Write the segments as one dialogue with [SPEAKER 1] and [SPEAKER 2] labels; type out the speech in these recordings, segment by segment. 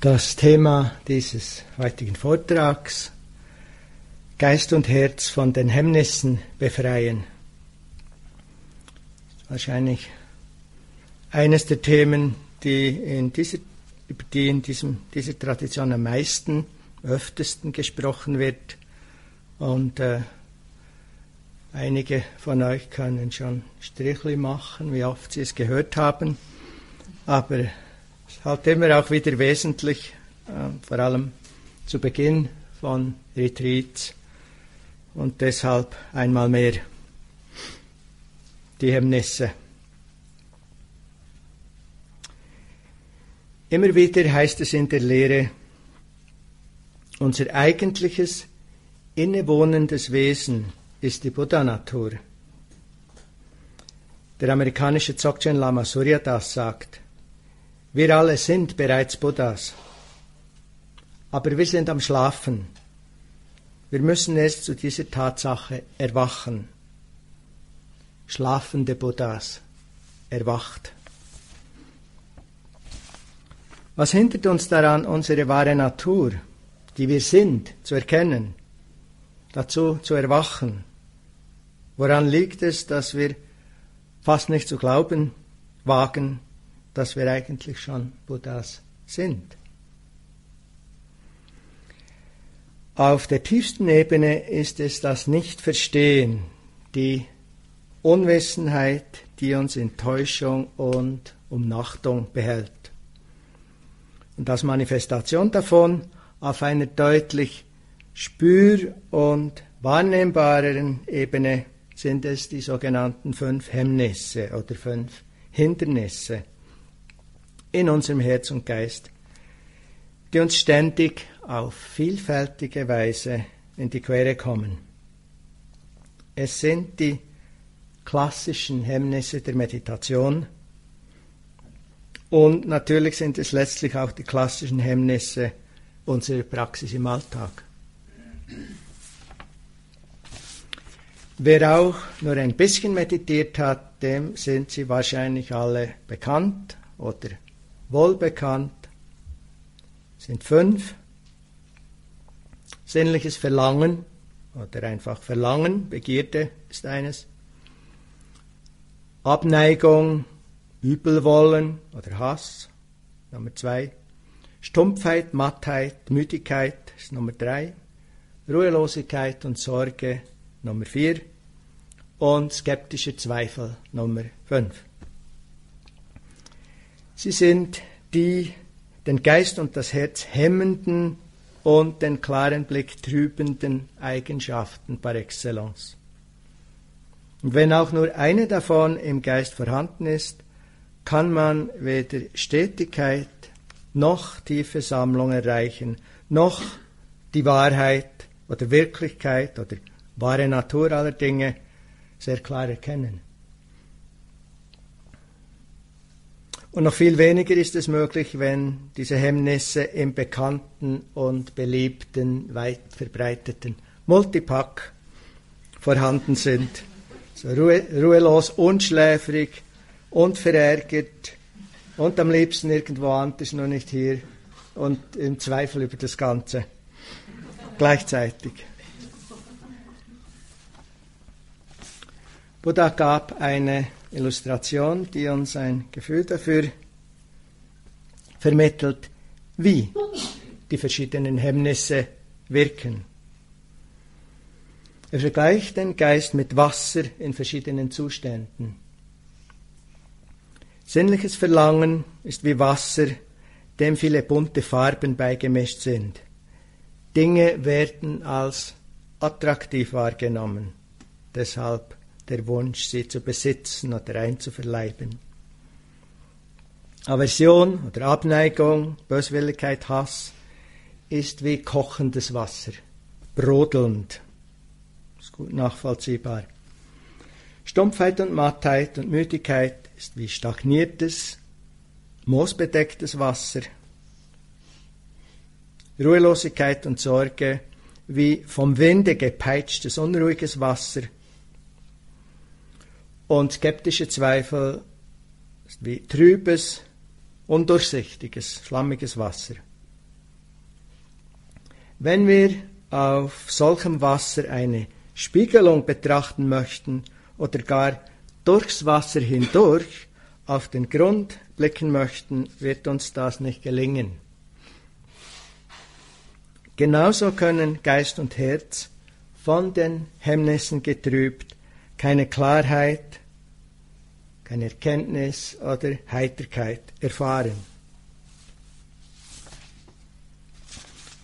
[SPEAKER 1] Das Thema dieses heutigen Vortrags Geist und Herz von den Hemmnissen befreien. Wahrscheinlich eines der Themen, die in dieser, über die in diesem, dieser Tradition am meisten, öftesten gesprochen wird. Und äh, einige von euch können schon Strichli machen, wie oft sie es gehört haben. Aber halt immer auch wieder wesentlich, äh, vor allem zu Beginn von Retreats und deshalb einmal mehr die Hemmnisse. Immer wieder heißt es in der Lehre, unser eigentliches innewohnendes Wesen ist die Buddha-Natur. Der amerikanische Dzogchen Lama Surya Das sagt, wir alle sind bereits Buddhas. Aber wir sind am Schlafen. Wir müssen erst zu dieser Tatsache erwachen. Schlafende Buddhas. Erwacht. Was hindert uns daran, unsere wahre Natur, die wir sind, zu erkennen, dazu zu erwachen? Woran liegt es, dass wir fast nicht zu glauben wagen, dass wir eigentlich schon Buddhas sind. Auf der tiefsten Ebene ist es das Nichtverstehen, die Unwissenheit, die uns in Täuschung und Umnachtung behält. Und als Manifestation davon auf einer deutlich spür- und wahrnehmbareren Ebene sind es die sogenannten fünf Hemmnisse oder fünf Hindernisse, in unserem Herz und Geist, die uns ständig auf vielfältige Weise in die Quere kommen. Es sind die klassischen Hemmnisse der Meditation und natürlich sind es letztlich auch die klassischen Hemmnisse unserer Praxis im Alltag. Wer auch nur ein bisschen meditiert hat, dem sind sie wahrscheinlich alle bekannt oder wohlbekannt sind fünf. Sinnliches Verlangen oder einfach Verlangen, Begierde ist eines. Abneigung, Übelwollen oder Hass, Nummer zwei. Stumpfheit, Mattheit, Müdigkeit ist Nummer drei. Ruhelosigkeit und Sorge Nummer vier. Und skeptische Zweifel Nummer fünf. Sie sind die den Geist und das Herz hemmenden und den klaren Blick trübenden Eigenschaften par excellence. Und wenn auch nur eine davon im Geist vorhanden ist, kann man weder Stetigkeit noch tiefe Sammlung erreichen, noch die Wahrheit oder Wirklichkeit oder wahre Natur aller Dinge sehr klar erkennen. Und noch viel weniger ist es möglich, wenn diese Hemmnisse im bekannten und beliebten, weit verbreiteten Multipack vorhanden sind. So ruhe, ruhelos, unschläfrig, unverärgert und am liebsten irgendwo anders, nur nicht hier und im Zweifel über das Ganze gleichzeitig. Buddha gab eine Illustration, die uns ein Gefühl dafür vermittelt, wie die verschiedenen Hemmnisse wirken. Er vergleicht den Geist mit Wasser in verschiedenen Zuständen. Sinnliches Verlangen ist wie Wasser, dem viele bunte Farben beigemischt sind. Dinge werden als attraktiv wahrgenommen. Deshalb der Wunsch, sie zu besitzen oder einzuverleiben. Aversion oder Abneigung, Böswilligkeit, Hass ist wie kochendes Wasser, brodelnd. Ist gut nachvollziehbar. Stumpfheit und Mattheit und Müdigkeit ist wie stagniertes, moosbedecktes Wasser. Ruhelosigkeit und Sorge wie vom Winde gepeitschtes, unruhiges Wasser und skeptische Zweifel wie trübes, undurchsichtiges, schlammiges Wasser. Wenn wir auf solchem Wasser eine Spiegelung betrachten möchten oder gar durchs Wasser hindurch auf den Grund blicken möchten, wird uns das nicht gelingen. Genauso können Geist und Herz von den Hemmnissen getrübt keine Klarheit, keine Erkenntnis oder Heiterkeit erfahren.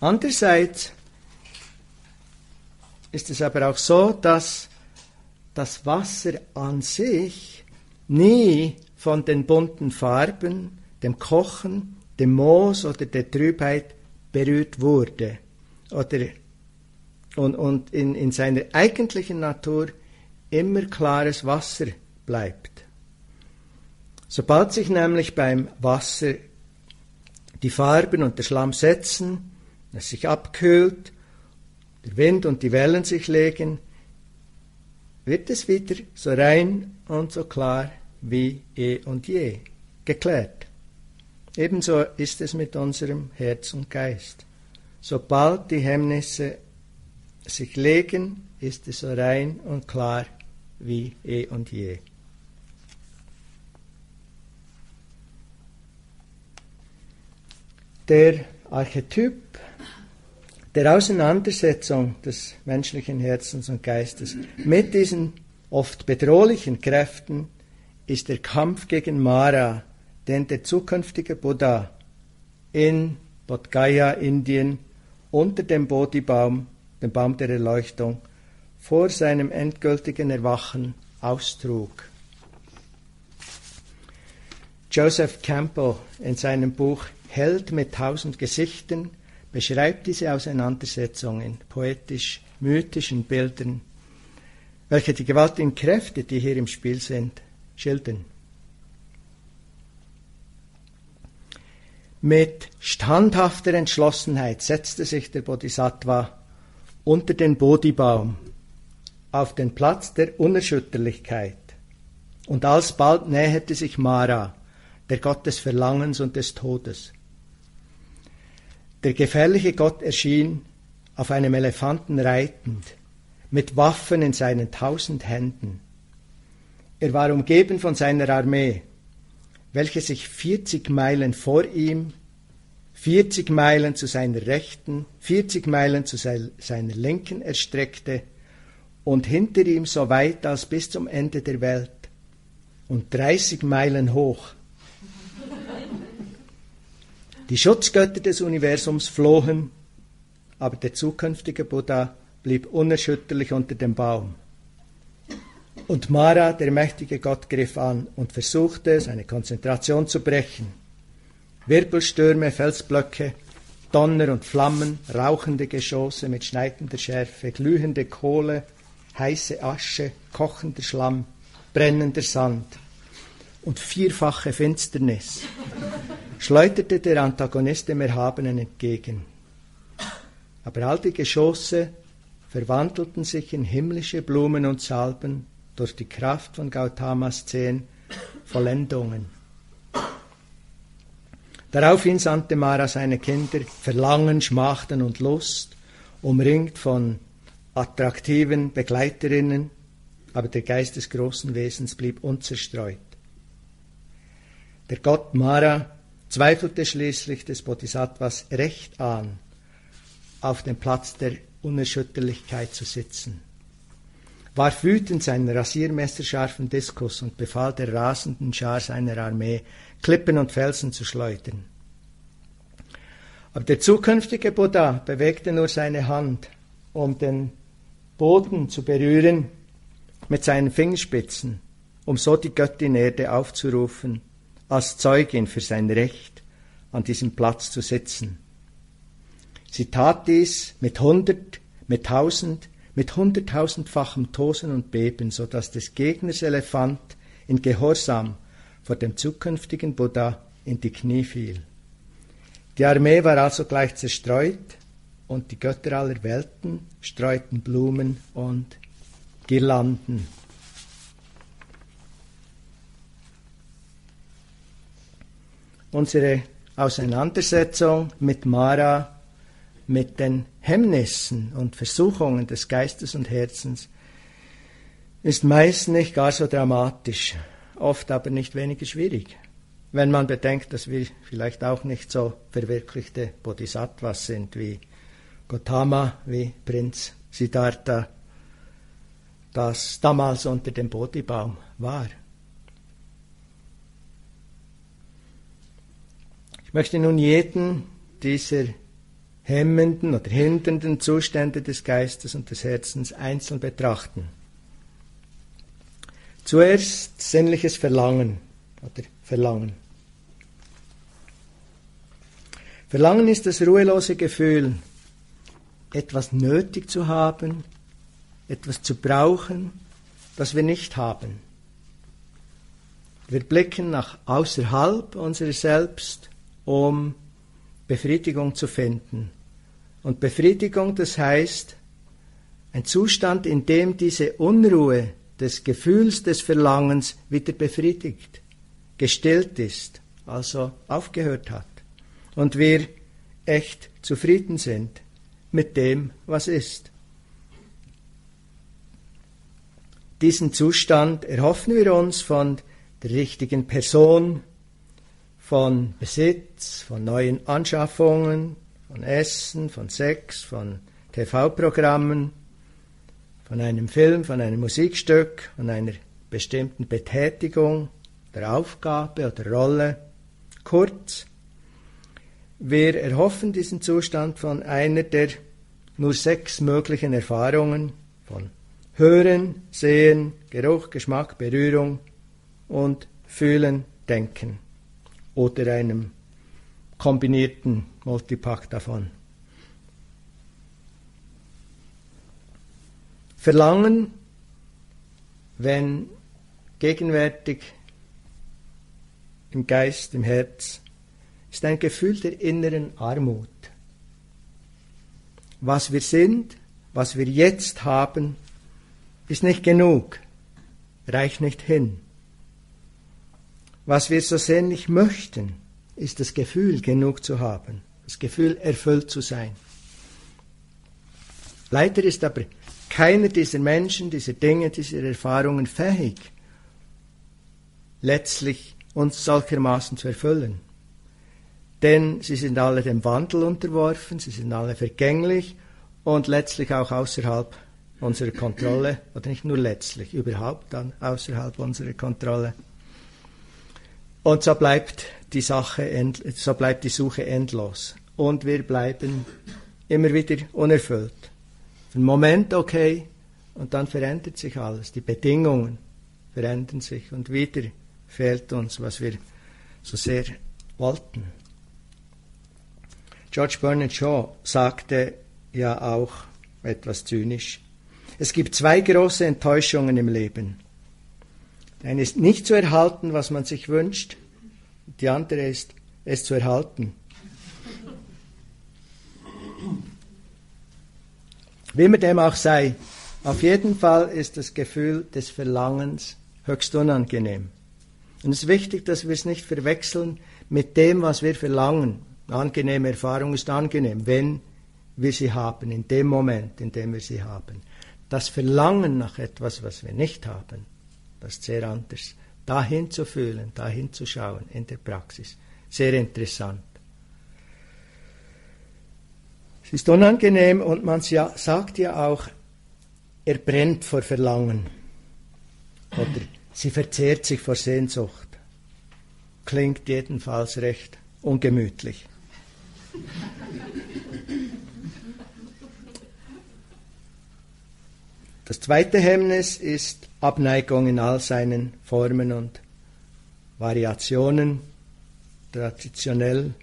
[SPEAKER 1] Andererseits ist es aber auch so, dass das Wasser an sich nie von den bunten Farben, dem Kochen, dem Moos oder der Trübheit berührt wurde oder und, und in, in seiner eigentlichen Natur immer klares Wasser bleibt. Sobald sich nämlich beim Wasser die Farben und der Schlamm setzen, es sich abkühlt, der Wind und die Wellen sich legen, wird es wieder so rein und so klar wie eh und je geklärt. Ebenso ist es mit unserem Herz und Geist. Sobald die Hemmnisse sich legen, ist es so rein und klar wie eh und je. Der Archetyp der Auseinandersetzung des menschlichen Herzens und Geistes mit diesen oft bedrohlichen Kräften ist der Kampf gegen Mara, den der zukünftige Buddha in Bodh Gaya, Indien, unter dem Bodhi-Baum, dem Baum der Erleuchtung, vor seinem endgültigen Erwachen austrug. Joseph Campbell in seinem Buch Held mit tausend Gesichtern beschreibt diese Auseinandersetzung in poetisch-mythischen Bildern, welche die gewaltigen Kräfte, die hier im Spiel sind, schildern. Mit standhafter Entschlossenheit setzte sich der Bodhisattva unter den Bodhibaum auf den Platz der Unerschütterlichkeit. Und alsbald näherte sich Mara, der Gott des Verlangens und des Todes. Der gefährliche Gott erschien auf einem Elefanten reitend, mit Waffen in seinen tausend Händen. Er war umgeben von seiner Armee, welche sich vierzig Meilen vor ihm, vierzig Meilen zu seiner Rechten, vierzig Meilen zu seiner Linken erstreckte und hinter ihm so weit als bis zum Ende der Welt und dreißig Meilen hoch die Schutzgötter des Universums flohen, aber der zukünftige Buddha blieb unerschütterlich unter dem Baum. Und Mara, der mächtige Gott, griff an und versuchte, seine Konzentration zu brechen. Wirbelstürme, Felsblöcke, Donner und Flammen, rauchende Geschosse mit schneidender Schärfe, glühende Kohle, heiße Asche, kochender Schlamm, brennender Sand und vierfache Finsternis schleuderte der Antagonist dem Erhabenen entgegen. Aber all die Geschosse verwandelten sich in himmlische Blumen und Salben durch die Kraft von Gautamas zehn Vollendungen. Daraufhin sandte Mara seine Kinder Verlangen, Schmachten und Lust, umringt von attraktiven Begleiterinnen, aber der Geist des großen Wesens blieb unzerstreut. Der Gott Mara zweifelte schließlich des Bodhisattvas Recht an, auf dem Platz der Unerschütterlichkeit zu sitzen, warf wütend seinen rasiermesserscharfen Diskus und befahl der rasenden Schar seiner Armee, Klippen und Felsen zu schleudern. Aber der zukünftige Buddha bewegte nur seine Hand, um den Boden zu berühren mit seinen Fingerspitzen, um so die Göttin Erde aufzurufen als Zeugin für sein Recht, an diesem Platz zu sitzen. Sie tat dies mit hundert, mit tausend, mit hunderttausendfachem Tosen und Beben, so dass des Gegners Elefant in Gehorsam vor dem zukünftigen Buddha in die Knie fiel. Die Armee war also gleich zerstreut und die Götter aller Welten streuten Blumen und Girlanden. Unsere Auseinandersetzung mit Mara, mit den Hemmnissen und Versuchungen des Geistes und Herzens ist meist nicht gar so dramatisch, oft aber nicht weniger schwierig, wenn man bedenkt, dass wir vielleicht auch nicht so verwirklichte Bodhisattvas sind wie Gautama, wie Prinz Siddhartha, das damals unter dem Bodhibaum war. Ich möchte nun jeden dieser hemmenden oder hindernden Zustände des Geistes und des Herzens einzeln betrachten. Zuerst sinnliches Verlangen oder Verlangen. Verlangen ist das ruhelose Gefühl, etwas nötig zu haben, etwas zu brauchen, das wir nicht haben. Wir blicken nach außerhalb unserer selbst, um Befriedigung zu finden. Und Befriedigung, das heißt, ein Zustand, in dem diese Unruhe des Gefühls des Verlangens wieder befriedigt, gestillt ist, also aufgehört hat. Und wir echt zufrieden sind mit dem, was ist. Diesen Zustand erhoffen wir uns von der richtigen Person, von Besitz, von neuen Anschaffungen, von Essen, von Sex, von TV-Programmen, von einem Film, von einem Musikstück, von einer bestimmten Betätigung, der Aufgabe oder Rolle. Kurz, wir erhoffen diesen Zustand von einer der nur sechs möglichen Erfahrungen von Hören, Sehen, Geruch, Geschmack, Berührung und Fühlen, Denken oder einem kombinierten Multipack davon. Verlangen, wenn gegenwärtig im Geist, im Herz, ist ein Gefühl der inneren Armut. Was wir sind, was wir jetzt haben, ist nicht genug, reicht nicht hin. Was wir so sehnlich möchten, ist das Gefühl, genug zu haben, das Gefühl, erfüllt zu sein. Leider ist aber keiner dieser Menschen, dieser Dinge, dieser Erfahrungen fähig, letztlich uns solchermaßen zu erfüllen. Denn sie sind alle dem Wandel unterworfen, sie sind alle vergänglich und letztlich auch außerhalb unserer Kontrolle, oder nicht nur letztlich, überhaupt dann außerhalb unserer Kontrolle. Und so bleibt die Sache, so bleibt die Suche endlos. Und wir bleiben immer wieder unerfüllt einen Moment okay und dann verändert sich alles. Die Bedingungen verändern sich und wieder fehlt uns, was wir so sehr wollten. George Bernard Shaw sagte ja auch etwas zynisch, es gibt zwei große Enttäuschungen im Leben. Eine ist nicht zu erhalten, was man sich wünscht, die andere ist, es zu erhalten. Wie immer dem auch sei, auf jeden Fall ist das Gefühl des Verlangens höchst unangenehm. Und es ist wichtig, dass wir es nicht verwechseln mit dem, was wir verlangen. Angenehme Erfahrung ist angenehm, wenn wir sie haben, in dem Moment, in dem wir sie haben. Das Verlangen nach etwas, was wir nicht haben, das ist sehr anders. Dahin zu fühlen, dahin zu schauen in der Praxis. Sehr interessant. Es ist unangenehm und man sagt ja auch, er brennt vor Verlangen oder sie verzehrt sich vor Sehnsucht. Klingt jedenfalls recht ungemütlich. Das zweite Hemmnis ist Abneigung in all seinen Formen und Variationen, traditionell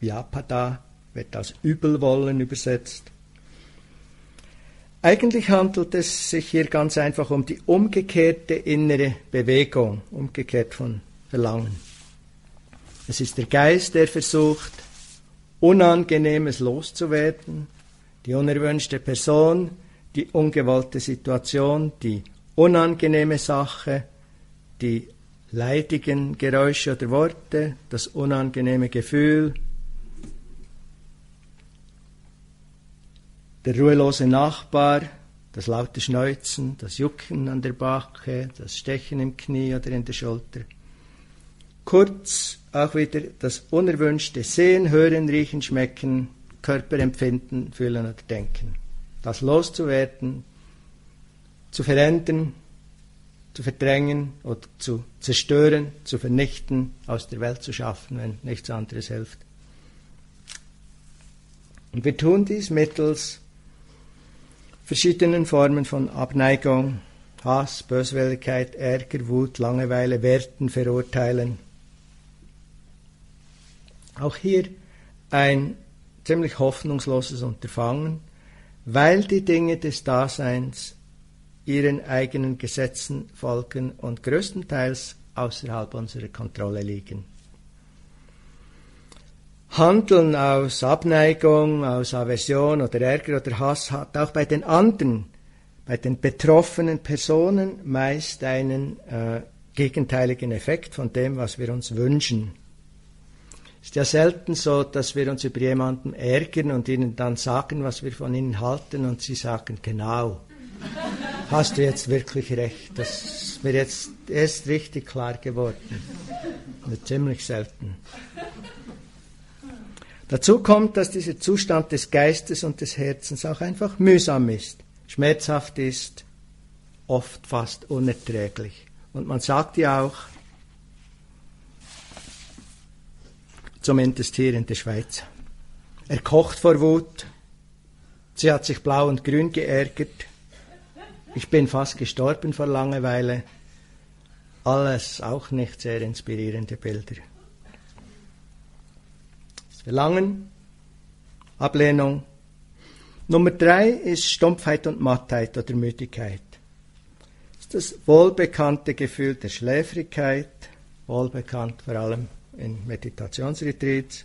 [SPEAKER 1] Vyapada, wird als Übelwollen übersetzt. Eigentlich handelt es sich hier ganz einfach um die umgekehrte innere Bewegung, umgekehrt von Verlangen. Es ist der Geist, der versucht, Unangenehmes loszuwerden, die unerwünschte Person, die ungewollte Situation, die unangenehme Sache, die leidigen Geräusche oder Worte, das unangenehme Gefühl, der ruhelose Nachbar, das laute Schneuzen, das Jucken an der Backe, das Stechen im Knie oder in der Schulter. Kurz auch wieder das unerwünschte Sehen, Hören, Riechen, Schmecken, Körperempfinden, Fühlen oder Denken. Das loszuwerden, zu verändern, zu verdrängen oder zu zerstören, zu vernichten, aus der Welt zu schaffen, wenn nichts anderes hilft. Und wir tun dies mittels verschiedenen Formen von Abneigung, Hass, Böswilligkeit, Ärger, Wut, Langeweile, Werten, Verurteilen. Auch hier ein ziemlich hoffnungsloses Unterfangen, weil die Dinge des Daseins ihren eigenen Gesetzen folgen und größtenteils außerhalb unserer Kontrolle liegen. Handeln aus Abneigung, aus Aversion oder Ärger oder Hass hat auch bei den anderen, bei den betroffenen Personen meist einen äh, gegenteiligen Effekt von dem, was wir uns wünschen. Es ist ja selten so, dass wir uns über jemanden ärgern und ihnen dann sagen, was wir von ihnen halten und sie sagen, genau, hast du jetzt wirklich recht. Das ist mir jetzt erst richtig klar geworden. ziemlich selten. Dazu kommt, dass dieser Zustand des Geistes und des Herzens auch einfach mühsam ist, schmerzhaft ist, oft fast unerträglich. Und man sagt ja auch, zumindest hier in der Schweiz, er kocht vor Wut, sie hat sich blau und grün geärgert, ich bin fast gestorben vor Langeweile. Alles auch nicht sehr inspirierende Bilder. Das Verlangen, Ablehnung. Nummer drei ist Stumpfheit und Mattheit oder Müdigkeit. Das ist das wohlbekannte Gefühl der Schläfrigkeit, wohlbekannt vor allem in Meditationsretreats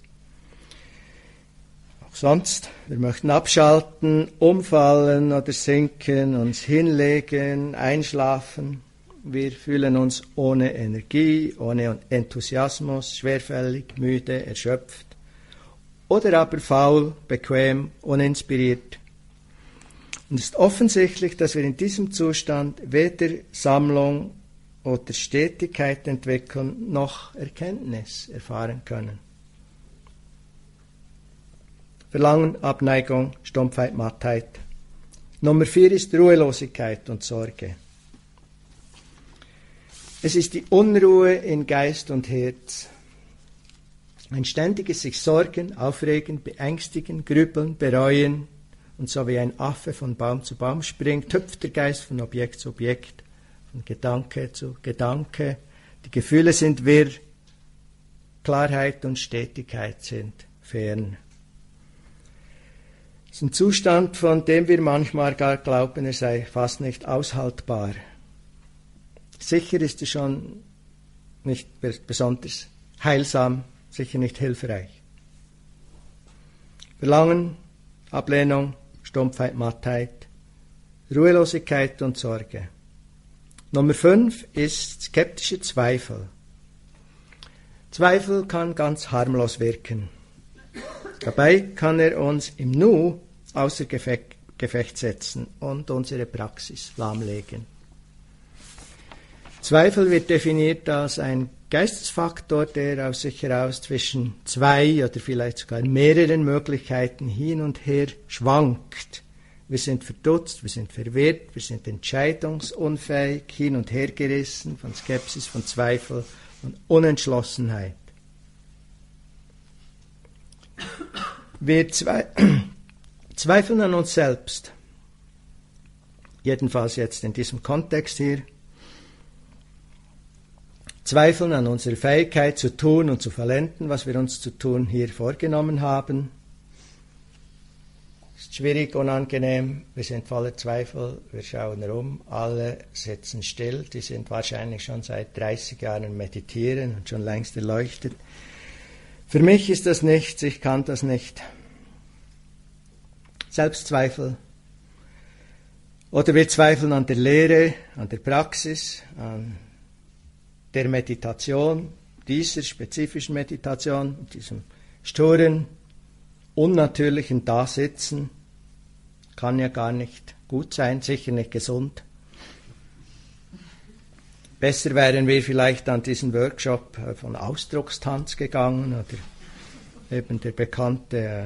[SPEAKER 1] sonst. Wir möchten abschalten, umfallen oder sinken, uns hinlegen, einschlafen. Wir fühlen uns ohne Energie, ohne Enthusiasmus, schwerfällig, müde, erschöpft oder aber faul, bequem, uninspiriert. Und es ist offensichtlich, dass wir in diesem Zustand weder Sammlung oder Stetigkeit entwickeln noch Erkenntnis erfahren können. Verlangen, Abneigung, Stumpfheit, Mattheit. Nummer vier ist Ruhelosigkeit und Sorge. Es ist die Unruhe in Geist und Herz. Ein ständiges sich sorgen, aufregen, beängstigen, grübeln, bereuen und so wie ein Affe von Baum zu Baum springt, hüpft der Geist von Objekt zu Objekt, von Gedanke zu Gedanke. Die Gefühle sind wirr, Klarheit und Stetigkeit sind fern. Es ist ein Zustand, von dem wir manchmal gar glauben, er sei fast nicht aushaltbar. Sicher ist er schon nicht besonders heilsam, sicher nicht hilfreich. Verlangen, Ablehnung, Stumpfheit, Mattheit, Ruhelosigkeit und Sorge. Nummer fünf ist skeptische Zweifel. Zweifel kann ganz harmlos wirken. Dabei kann er uns im Nu außer Gefecht, Gefecht setzen und unsere Praxis lahmlegen. Zweifel wird definiert als ein Geistesfaktor, der aus sich heraus zwischen zwei oder vielleicht sogar mehreren Möglichkeiten hin und her schwankt. Wir sind verdutzt, wir sind verwirrt, wir sind entscheidungsunfähig, hin und her gerissen von Skepsis, von Zweifel und Unentschlossenheit. Wir zwei, zweifeln an uns selbst. Jedenfalls jetzt in diesem Kontext hier. Zweifeln an unserer Fähigkeit zu tun und zu verwenden, was wir uns zu tun hier vorgenommen haben. Ist schwierig, unangenehm. Wir sind voller Zweifel. Wir schauen herum. Alle sitzen still. Die sind wahrscheinlich schon seit 30 Jahren meditieren und schon längst erleuchtet. Für mich ist das nichts, ich kann das nicht. Selbstzweifel. Oder wir zweifeln an der Lehre, an der Praxis, an der Meditation, dieser spezifischen Meditation, diesem sturen, unnatürlichen Dasitzen, kann ja gar nicht gut sein, sicher nicht gesund. Besser wären wir vielleicht an diesen Workshop äh, von Ausdruckstanz gegangen oder eben der bekannte äh,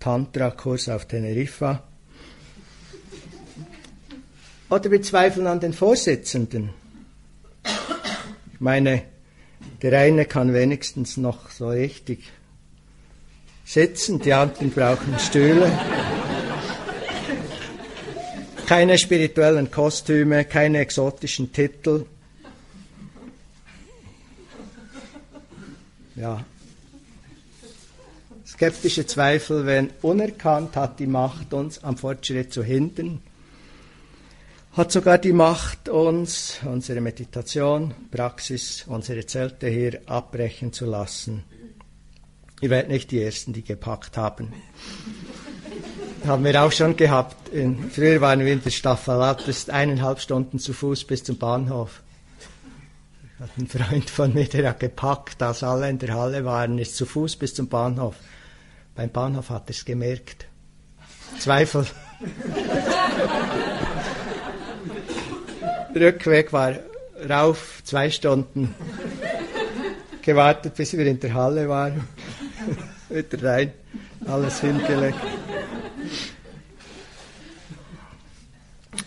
[SPEAKER 1] Tantra-Kurs auf Teneriffa. Oder wir zweifeln an den Vorsitzenden. Ich meine, der eine kann wenigstens noch so richtig sitzen, die anderen brauchen Stühle. Keine spirituellen Kostüme, keine exotischen Titel. Ja. Skeptische Zweifel, wenn unerkannt, hat die Macht, uns am Fortschritt zu hindern hat sogar die Macht, uns unsere Meditation, Praxis, unsere Zelte hier abbrechen zu lassen. Ihr werdet nicht die Ersten, die gepackt haben. haben wir auch schon gehabt. In, früher waren wir in der Staffel, das ist eineinhalb Stunden zu Fuß bis zum Bahnhof. Hat ein Freund von mir, der hat gepackt, als alle in der Halle waren, ist zu Fuß bis zum Bahnhof. Beim Bahnhof hat er es gemerkt. Zweifel. Rückweg war rauf zwei Stunden gewartet, bis wir in der Halle waren. Wieder rein, alles hingelegt.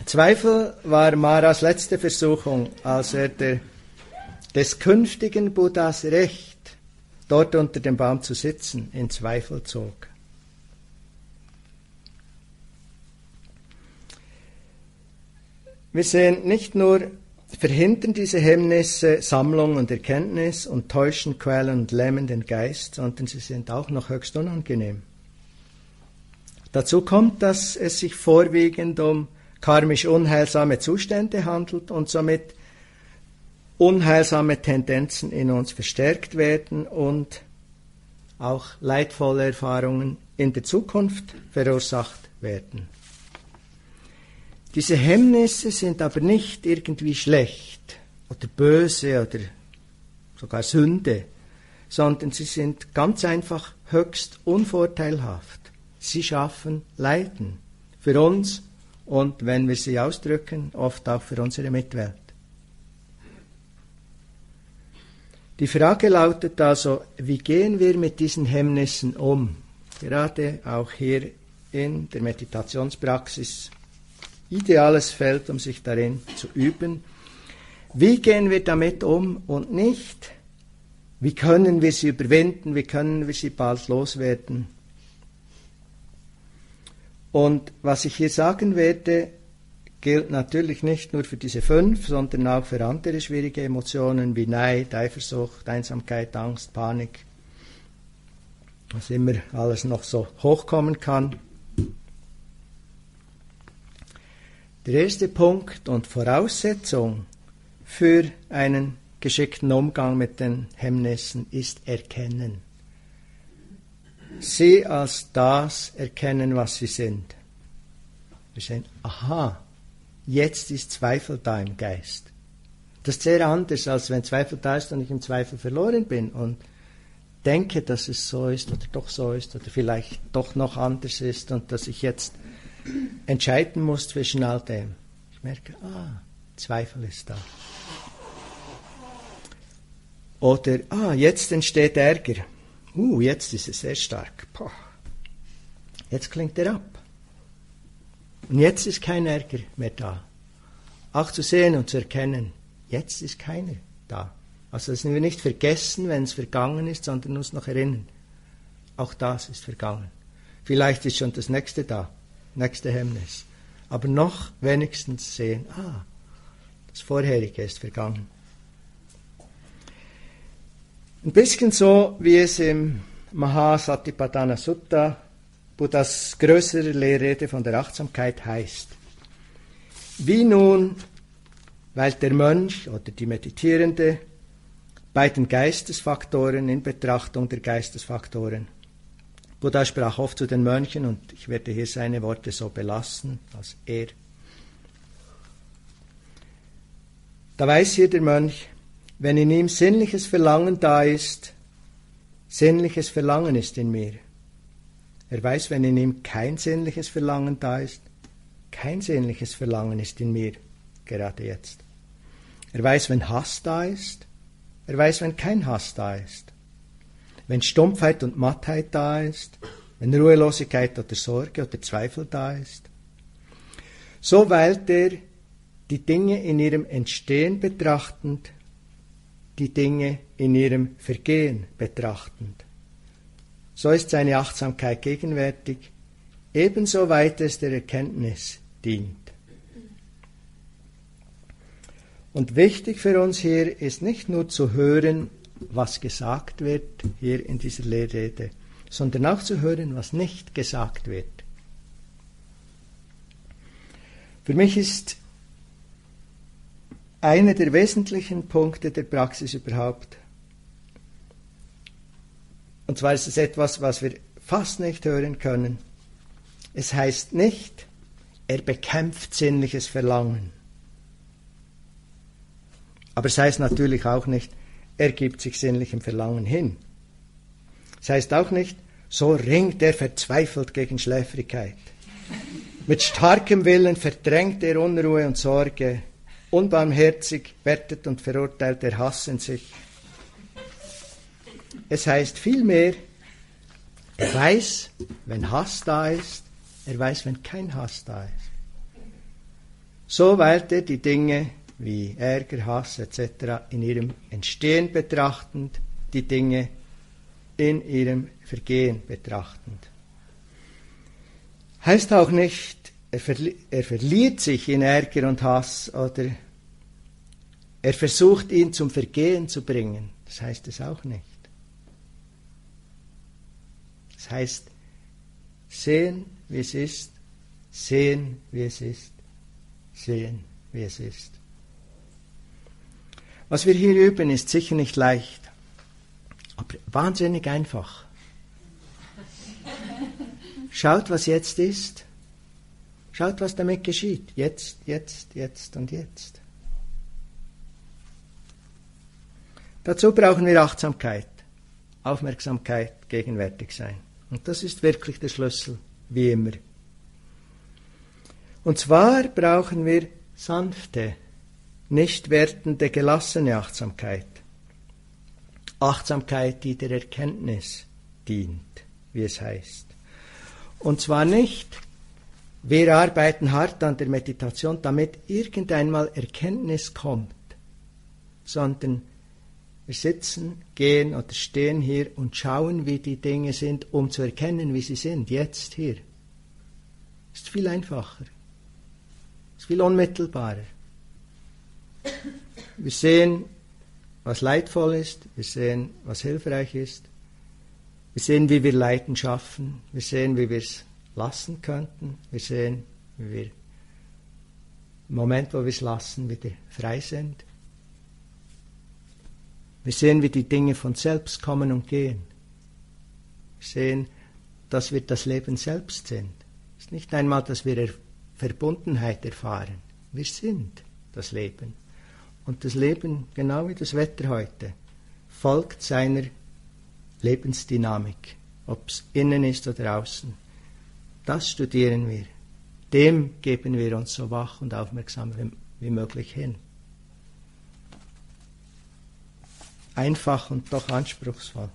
[SPEAKER 1] Zweifel war Maras letzte Versuchung, als er der, des künftigen Buddhas Recht, dort unter dem Baum zu sitzen, in Zweifel zog. Wir sehen nicht nur, verhindern diese Hemmnisse Sammlung und Erkenntnis und täuschen, quälen und lähmen den Geist, sondern sie sind auch noch höchst unangenehm. Dazu kommt, dass es sich vorwiegend um karmisch unheilsame Zustände handelt und somit unheilsame Tendenzen in uns verstärkt werden und auch leidvolle Erfahrungen in der Zukunft verursacht werden. Diese Hemmnisse sind aber nicht irgendwie schlecht oder böse oder sogar Sünde, sondern sie sind ganz einfach höchst unvorteilhaft. Sie schaffen Leiden für uns und, wenn wir sie ausdrücken, oft auch für unsere Mitwelt. Die Frage lautet also, wie gehen wir mit diesen Hemmnissen um? Gerade auch hier in der Meditationspraxis ideales Feld, um sich darin zu üben. Wie gehen wir damit um und nicht, wie können wir sie überwinden, wie können wir sie bald loswerden. Und was ich hier sagen werde, gilt natürlich nicht nur für diese fünf, sondern auch für andere schwierige Emotionen wie Neid, Eifersucht, Einsamkeit, Angst, Panik, was immer alles noch so hochkommen kann. Der erste Punkt und Voraussetzung für einen geschickten Umgang mit den Hemmnissen ist Erkennen. Sie als das erkennen, was sie sind. Wir sehen, aha, jetzt ist Zweifel da im Geist. Das ist sehr anders, als wenn Zweifel da ist und ich im Zweifel verloren bin und denke, dass es so ist oder doch so ist oder vielleicht doch noch anders ist und dass ich jetzt entscheiden muss zwischen all dem. Ich merke, ah, Zweifel ist da. Oder, ah, jetzt entsteht Ärger. Uh, jetzt ist es sehr stark. Poh. Jetzt klingt er ab. Und jetzt ist kein Ärger mehr da. Auch zu sehen und zu erkennen, jetzt ist keiner da. Also das sind wir nicht vergessen, wenn es vergangen ist, sondern uns noch erinnern. Auch das ist vergangen. Vielleicht ist schon das nächste da nächste Hemmnis. Aber noch wenigstens sehen, ah, das Vorherige ist vergangen. Ein bisschen so, wie es im Mahasatipatthana Sutta, Buddhas größere Lehrrede von der Achtsamkeit heißt. Wie nun, weil der Mönch oder die Meditierende bei den Geistesfaktoren in Betrachtung der Geistesfaktoren Buddha sprach oft zu den Mönchen und ich werde hier seine Worte so belassen, als er. Da weiß hier der Mönch, wenn in ihm sinnliches Verlangen da ist, sinnliches Verlangen ist in mir. Er weiß, wenn in ihm kein sinnliches Verlangen da ist. Kein sinnliches Verlangen ist in mir, gerade jetzt. Er weiß, wenn Hass da ist. Er weiß, wenn kein Hass da ist. Wenn Stumpfheit und Mattheit da ist. Wenn Ruhelosigkeit oder Sorge oder Zweifel da ist. So weilt er die Dinge in ihrem Entstehen betrachtend, die Dinge in ihrem Vergehen betrachtend. So ist seine Achtsamkeit gegenwärtig, ebenso weit es der Erkenntnis dient. Und wichtig für uns hier ist nicht nur zu hören, was gesagt wird hier in dieser Lehrrede, sondern auch zu hören, was nicht gesagt wird. Für mich ist einer der wesentlichen Punkte der Praxis überhaupt. Und zwar ist es etwas, was wir fast nicht hören können. Es heißt nicht, er bekämpft sinnliches Verlangen. Aber es heißt natürlich auch nicht, er gibt sich sinnlichem Verlangen hin. Es heißt auch nicht, so ringt er verzweifelt gegen Schläfrigkeit. Mit starkem Willen verdrängt er Unruhe und Sorge. Unbarmherzig wertet und verurteilt er Hass in sich. Es heißt vielmehr, er weiß, wenn Hass da ist, er weiß, wenn kein Hass da ist. So weilt er die Dinge wie Ärger, Hass etc. in ihrem Entstehen betrachtend, die Dinge in ihrem Vergehen betrachtend. Heißt auch nicht, er, verli er verliert sich in Ärger und Hass oder er versucht ihn zum Vergehen zu bringen. Das heißt es auch nicht. Das heißt, sehen, wie es ist, sehen, wie es ist, sehen, wie es ist. Was wir hier üben, ist sicher nicht leicht, aber wahnsinnig einfach. Schaut, was jetzt ist. Schaut, was damit geschieht. Jetzt, jetzt, jetzt und jetzt. Dazu brauchen wir Achtsamkeit, Aufmerksamkeit, gegenwärtig sein. Und das ist wirklich der Schlüssel, wie immer. Und zwar brauchen wir sanfte, nicht wertende, gelassene Achtsamkeit. Achtsamkeit, die der Erkenntnis dient, wie es heißt. Und zwar nicht, wir arbeiten hart an der Meditation, damit irgendeinmal Erkenntnis kommt, sondern wir sitzen, gehen oder stehen hier und schauen, wie die Dinge sind, um zu erkennen, wie sie sind, jetzt hier. Ist viel einfacher, ist viel unmittelbarer. Wir sehen, was leidvoll ist, wir sehen, was hilfreich ist, wir sehen, wie wir Leiden schaffen. Wir sehen, wie wir es lassen könnten. Wir sehen, wie wir im Moment, wo wir es lassen, wieder frei sind. Wir sehen, wie die Dinge von selbst kommen und gehen. Wir sehen, dass wir das Leben selbst sind. Es ist nicht einmal, dass wir Verbundenheit erfahren. Wir sind das Leben. Und das Leben, genau wie das Wetter heute, folgt seiner Lebensdynamik, ob es innen ist oder außen. Das studieren wir. Dem geben wir uns so wach und aufmerksam wie möglich hin. Einfach und doch anspruchsvoll.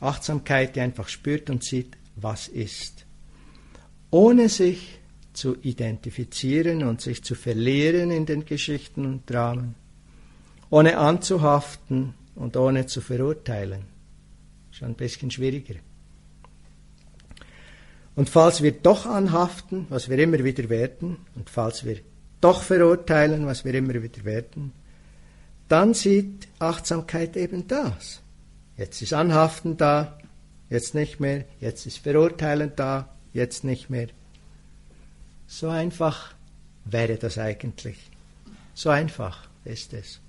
[SPEAKER 1] Achtsamkeit, die einfach spürt und sieht, was ist. Ohne sich zu identifizieren und sich zu verlieren in den Geschichten und Dramen. Ohne anzuhaften und ohne zu verurteilen Schon ein bisschen schwieriger. Und falls wir doch anhaften, was wir immer wieder werden, und falls wir doch verurteilen, was wir immer wieder werden, dann sieht Achtsamkeit eben das. Jetzt ist Anhaften da, jetzt nicht mehr, jetzt ist Verurteilen da, jetzt nicht mehr. So einfach wäre das eigentlich. So einfach ist es.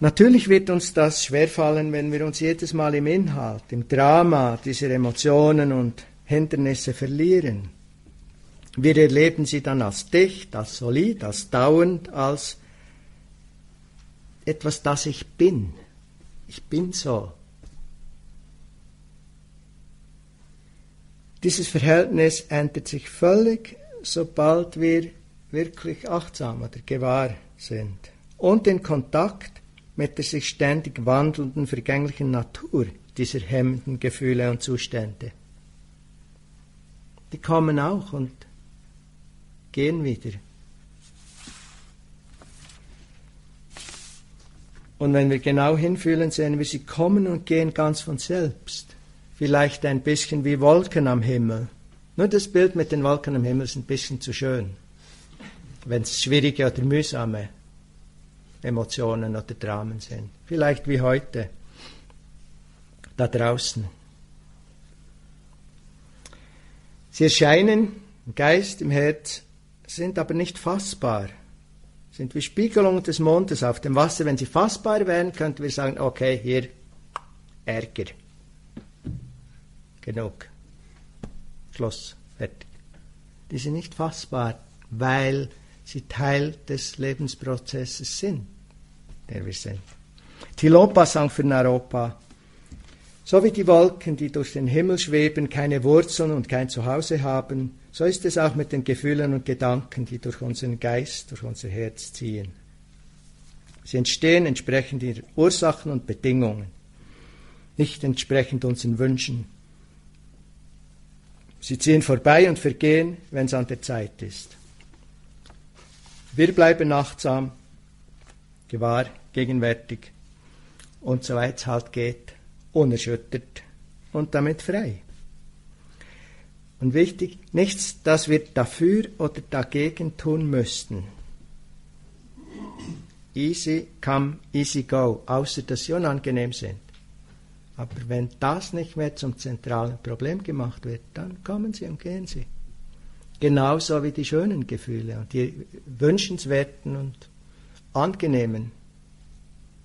[SPEAKER 1] Natürlich wird uns das schwerfallen, wenn wir uns jedes Mal im Inhalt, im Drama dieser Emotionen und Hindernisse verlieren. Wir erleben sie dann als dicht, als solid, als dauernd, als etwas, das ich bin. Ich bin so. Dieses Verhältnis ändert sich völlig, sobald wir wirklich achtsam oder gewahr sind und in Kontakt mit der sich ständig wandelnden, vergänglichen Natur dieser hemmenden Gefühle und Zustände. Die kommen auch und gehen wieder. Und wenn wir genau hinfühlen, sehen wir, sie kommen und gehen ganz von selbst. Vielleicht ein bisschen wie Wolken am Himmel. Nur das Bild mit den Wolken am Himmel ist ein bisschen zu schön. Wenn es schwierige oder mühsame Emotionen oder Dramen sind. Vielleicht wie heute, da draußen. Sie erscheinen im Geist, im Herz, sind aber nicht fassbar. Sind wie Spiegelungen des Mondes auf dem Wasser. Wenn sie fassbar wären, könnten wir sagen, okay, hier Ärger. Genug. Schluss. Fertig. Die sind nicht fassbar, weil sie Teil des Lebensprozesses sind, der wir sind. Tilopa sang für Naropa, so wie die Wolken, die durch den Himmel schweben, keine Wurzeln und kein Zuhause haben, so ist es auch mit den Gefühlen und Gedanken, die durch unseren Geist, durch unser Herz ziehen. Sie entstehen entsprechend ihrer Ursachen und Bedingungen, nicht entsprechend unseren Wünschen. Sie ziehen vorbei und vergehen, wenn es an der Zeit ist. Wir bleiben achtsam, gewahr, gegenwärtig und soweit es halt geht, unerschüttert und damit frei. Und wichtig, nichts, das wir dafür oder dagegen tun müssten. Easy come, easy go, außer dass sie unangenehm sind. Aber wenn das nicht mehr zum zentralen Problem gemacht wird, dann kommen sie und gehen sie. Genauso wie die schönen Gefühle und die wünschenswerten und angenehmen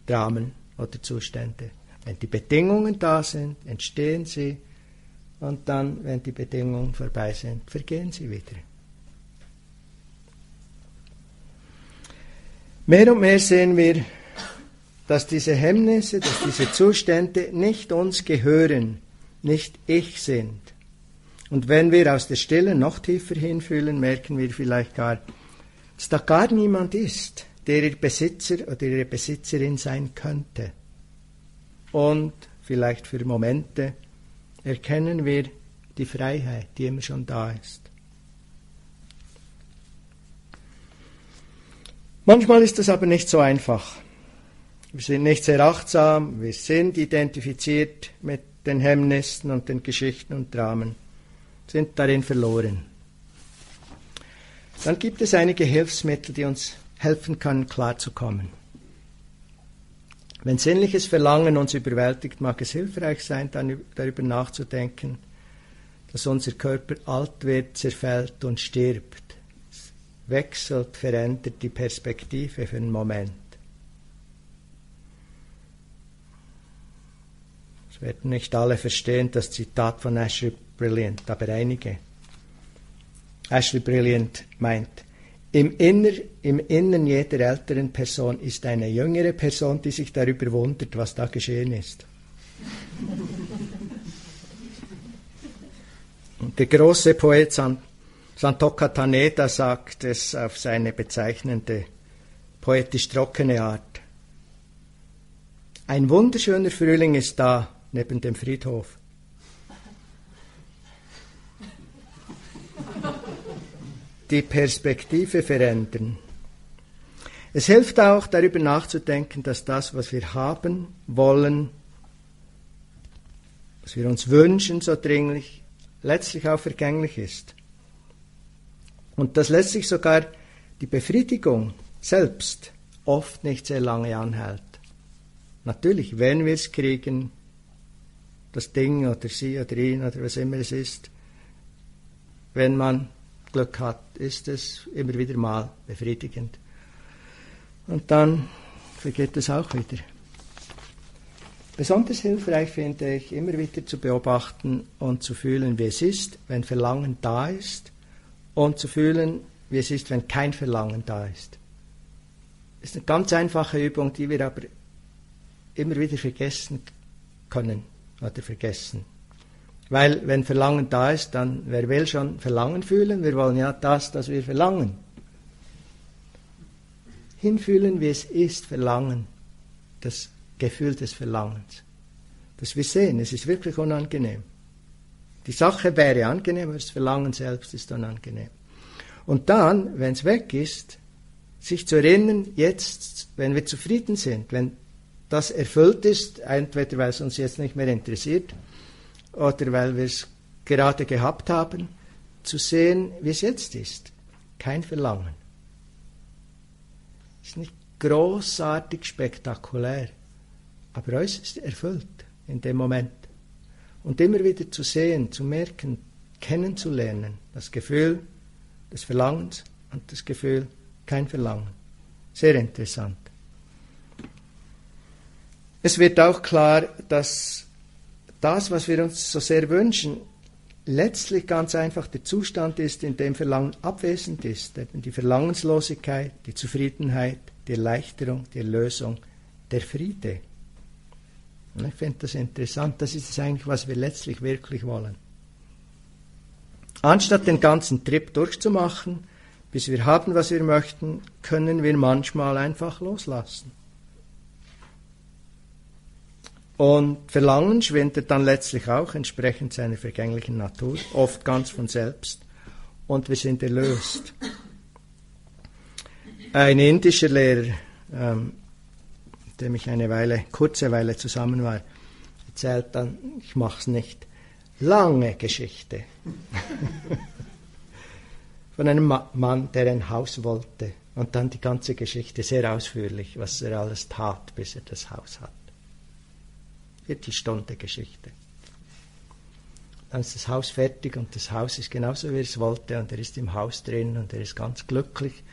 [SPEAKER 1] Dramen oder Zustände. Wenn die Bedingungen da sind, entstehen sie und dann, wenn die Bedingungen vorbei sind, vergehen sie wieder. Mehr und mehr sehen wir, dass diese Hemmnisse, dass diese Zustände nicht uns gehören, nicht ich sind. Und wenn wir aus der Stille noch tiefer hinfühlen, merken wir vielleicht gar, dass da gar niemand ist, der ihr Besitzer oder ihre Besitzerin sein könnte. Und vielleicht für Momente erkennen wir die Freiheit, die immer schon da ist. Manchmal ist das aber nicht so einfach. Wir sind nicht sehr achtsam, wir sind identifiziert mit den Hemmnissen und den Geschichten und Dramen sind darin verloren. Dann gibt es einige Hilfsmittel, die uns helfen können, klarzukommen. Wenn sinnliches Verlangen uns überwältigt, mag es hilfreich sein, dann darüber nachzudenken, dass unser Körper alt wird, zerfällt und stirbt. Es wechselt, verändert die Perspektive für einen Moment. Es werden nicht alle verstehen das Zitat von Ashley Brilliant, aber einige. Ashley Brilliant meint, im, Inner, im Innern jeder älteren Person ist eine jüngere Person, die sich darüber wundert, was da geschehen ist. Und der große Poet Santoka Taneda sagt es auf seine bezeichnende, poetisch trockene Art. Ein wunderschöner Frühling ist da neben dem Friedhof. die Perspektive verändern. Es hilft auch darüber nachzudenken, dass das, was wir haben wollen, was wir uns wünschen so dringlich, letztlich auch vergänglich ist. Und dass letztlich sogar die Befriedigung selbst oft nicht sehr lange anhält. Natürlich, wenn wir es kriegen, das Ding oder sie oder ihn oder was immer es ist, wenn man Glück hat, ist es immer wieder mal befriedigend. Und dann vergeht es auch wieder. Besonders hilfreich finde ich, immer wieder zu beobachten und zu fühlen, wie es ist, wenn Verlangen da ist, und zu fühlen, wie es ist, wenn kein Verlangen da ist. Das ist eine ganz einfache Übung, die wir aber immer wieder vergessen können oder vergessen. Weil wenn Verlangen da ist, dann wer will schon Verlangen fühlen? Wir wollen ja das, das wir verlangen. Hinfühlen, wie es ist, Verlangen, das Gefühl des Verlangens. Dass wir sehen, es ist wirklich unangenehm. Die Sache wäre angenehm, aber das Verlangen selbst ist unangenehm. Und dann, wenn es weg ist, sich zu erinnern, jetzt, wenn wir zufrieden sind, wenn das erfüllt ist, entweder weil es uns jetzt nicht mehr interessiert oder weil wir es gerade gehabt haben, zu sehen, wie es jetzt ist. Kein Verlangen. Ist nicht großartig spektakulär, aber äußerst erfüllt in dem Moment. Und immer wieder zu sehen, zu merken, kennenzulernen, das Gefühl des Verlangens und das Gefühl kein Verlangen. Sehr interessant. Es wird auch klar, dass das, was wir uns so sehr wünschen, letztlich ganz einfach der Zustand ist, in dem Verlangen abwesend ist. Die Verlangenslosigkeit, die Zufriedenheit, die Erleichterung, die Erlösung, der Friede. Und ich finde das interessant. Das ist es eigentlich, was wir letztlich wirklich wollen. Anstatt den ganzen Trip durchzumachen, bis wir haben, was wir möchten, können wir manchmal einfach loslassen. Und Verlangen schwindet dann letztlich auch entsprechend seiner vergänglichen Natur, oft ganz von selbst. Und wir sind erlöst. Ein indischer Lehrer, ähm, mit dem ich eine Weile, kurze Weile zusammen war, erzählt dann, ich mache es nicht, lange Geschichte. Von einem Mann, der ein Haus wollte. Und dann die ganze Geschichte sehr ausführlich, was er alles tat, bis er das Haus hat. 40 Stunden Geschichte. Dann ist das Haus fertig und das Haus ist genauso, wie er es wollte und er ist im Haus drin und er ist ganz glücklich.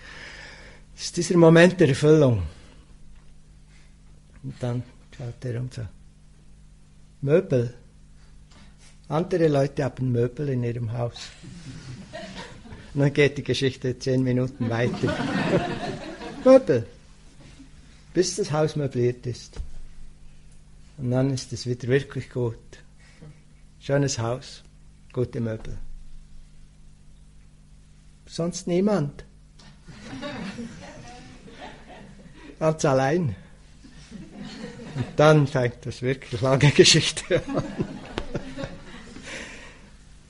[SPEAKER 1] Das ist dieser Moment der Erfüllung. Und dann schaut er um so. Möbel. Andere Leute haben Möbel in ihrem Haus. Und dann geht die Geschichte zehn Minuten weiter. Möbel. Bis das Haus möbliert ist. Und dann ist es wieder wirklich gut. Schönes Haus, gute Möbel. Sonst niemand. Ganz allein. Und dann fängt das wirklich lange Geschichte an.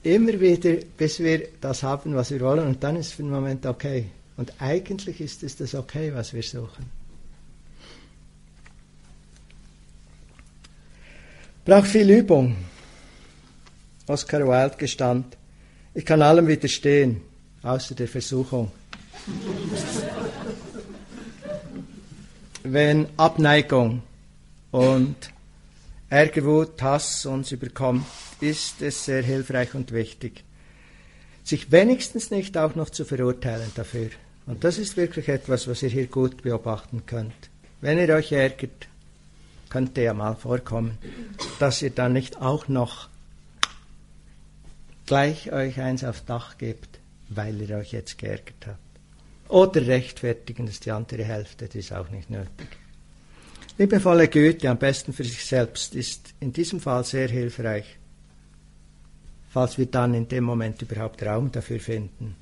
[SPEAKER 1] Immer wieder, bis wir das haben, was wir wollen, und dann ist es für den Moment okay. Und eigentlich ist es das okay, was wir suchen. Braucht viel Übung. Oscar Wilde gestand, ich kann allem widerstehen, außer der Versuchung. Wenn Abneigung und Ärger, Wut, Hass uns überkommt, ist es sehr hilfreich und wichtig, sich wenigstens nicht auch noch zu verurteilen dafür. Und das ist wirklich etwas, was ihr hier gut beobachten könnt. Wenn ihr euch ärgert, könnte ja mal vorkommen, dass ihr dann nicht auch noch gleich euch eins aufs Dach gebt, weil ihr euch jetzt geärgert habt. Oder rechtfertigen, ist die andere Hälfte, das ist auch nicht nötig. Liebevolle Güte, am besten für sich selbst, ist in diesem Fall sehr hilfreich, falls wir dann in dem Moment überhaupt Raum dafür finden.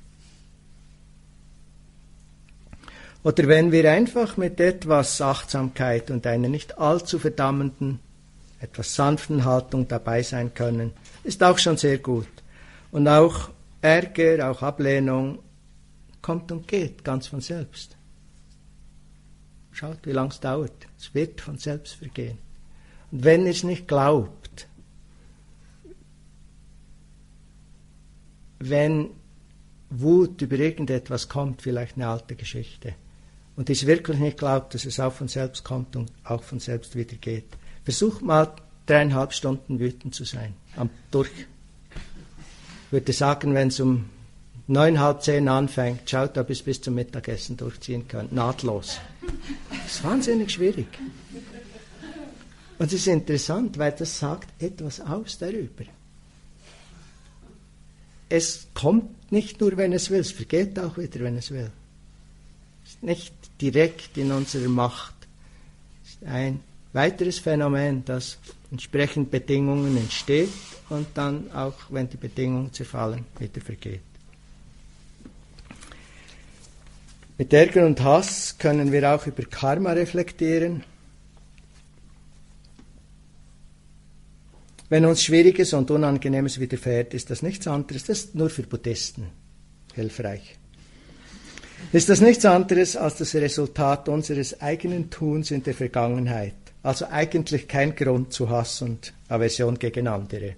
[SPEAKER 1] Oder wenn wir einfach mit etwas Achtsamkeit und einer nicht allzu verdammenden, etwas sanften Haltung dabei sein können, ist auch schon sehr gut. Und auch Ärger, auch Ablehnung kommt und geht ganz von selbst. Schaut, wie lang es dauert. Es wird von selbst vergehen. Und wenn ihr es nicht glaubt, wenn Wut über irgendetwas kommt, vielleicht eine alte Geschichte, und es wirklich nicht glaubt, dass es auch von selbst kommt und auch von selbst wieder geht. Versuch mal dreieinhalb Stunden wütend zu sein, am durch. Ich würde sagen, wenn es um neun, halb zehn anfängt, schaut, ob es bis zum Mittagessen durchziehen könnt, nahtlos. Das ist wahnsinnig schwierig. Und es ist interessant, weil das sagt etwas aus darüber. Es kommt nicht nur, wenn es will, es vergeht auch wieder, wenn es will. Nicht direkt in unserer Macht. Das ist ein weiteres Phänomen, das entsprechend Bedingungen entsteht und dann auch, wenn die Bedingungen zerfallen, wieder vergeht. Mit Ärger und Hass können wir auch über Karma reflektieren. Wenn uns Schwieriges und Unangenehmes widerfährt, ist das nichts anderes, das ist nur für Buddhisten hilfreich. Ist das nichts anderes als das Resultat unseres eigenen Tuns in der Vergangenheit? Also eigentlich kein Grund zu Hass und Aversion gegen andere,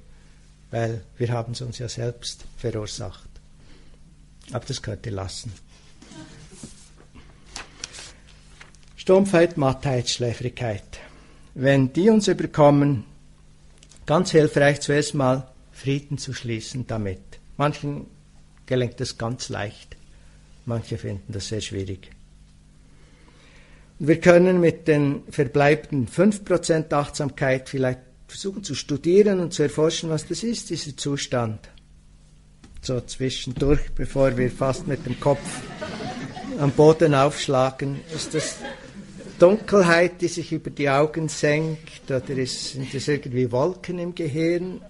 [SPEAKER 1] weil wir haben es uns ja selbst verursacht. Aber das könnt ihr lassen. Stumpfheit, Mattheit, Schläfrigkeit. Wenn die uns überkommen, ganz hilfreich zuerst mal Frieden zu schließen damit. Manchen gelingt es ganz leicht, manche finden das sehr schwierig. Wir können mit den verbleibenden 5% Achtsamkeit vielleicht versuchen zu studieren und zu erforschen, was das ist, dieser Zustand. So zwischendurch, bevor wir fast mit dem Kopf am Boden aufschlagen, ist das Dunkelheit, die sich über die Augen senkt, oder sind das irgendwie Wolken im Gehirn?